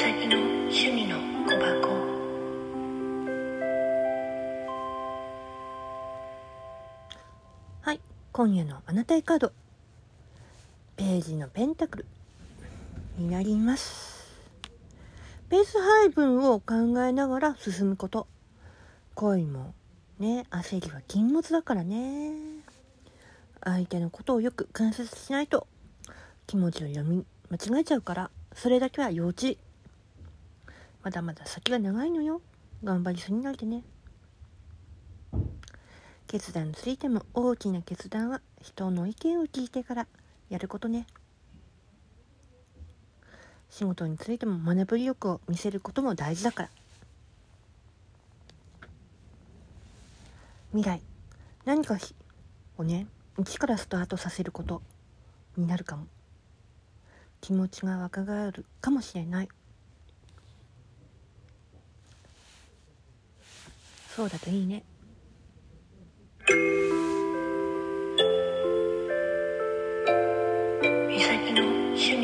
先の趣味の小箱。はい今夜のあなたへカード。ページのペンタクル。になります。ペース配分を考えながら進むこと。恋もね焦りは禁物だからね。相手のことをよく観察しないと。気持ちを読み間違えちゃうから。それだけは幼稚。まだまだ先が長いのよ。頑張りすぎないでね。決断についても大きな決断は人の意見を聞いてからやることね。仕事についても学び力を見せることも大事だから。未来何かをね一からスタートさせることになるかも。気持ちが若返るかもしれない。そうだといいね。美咲の？趣味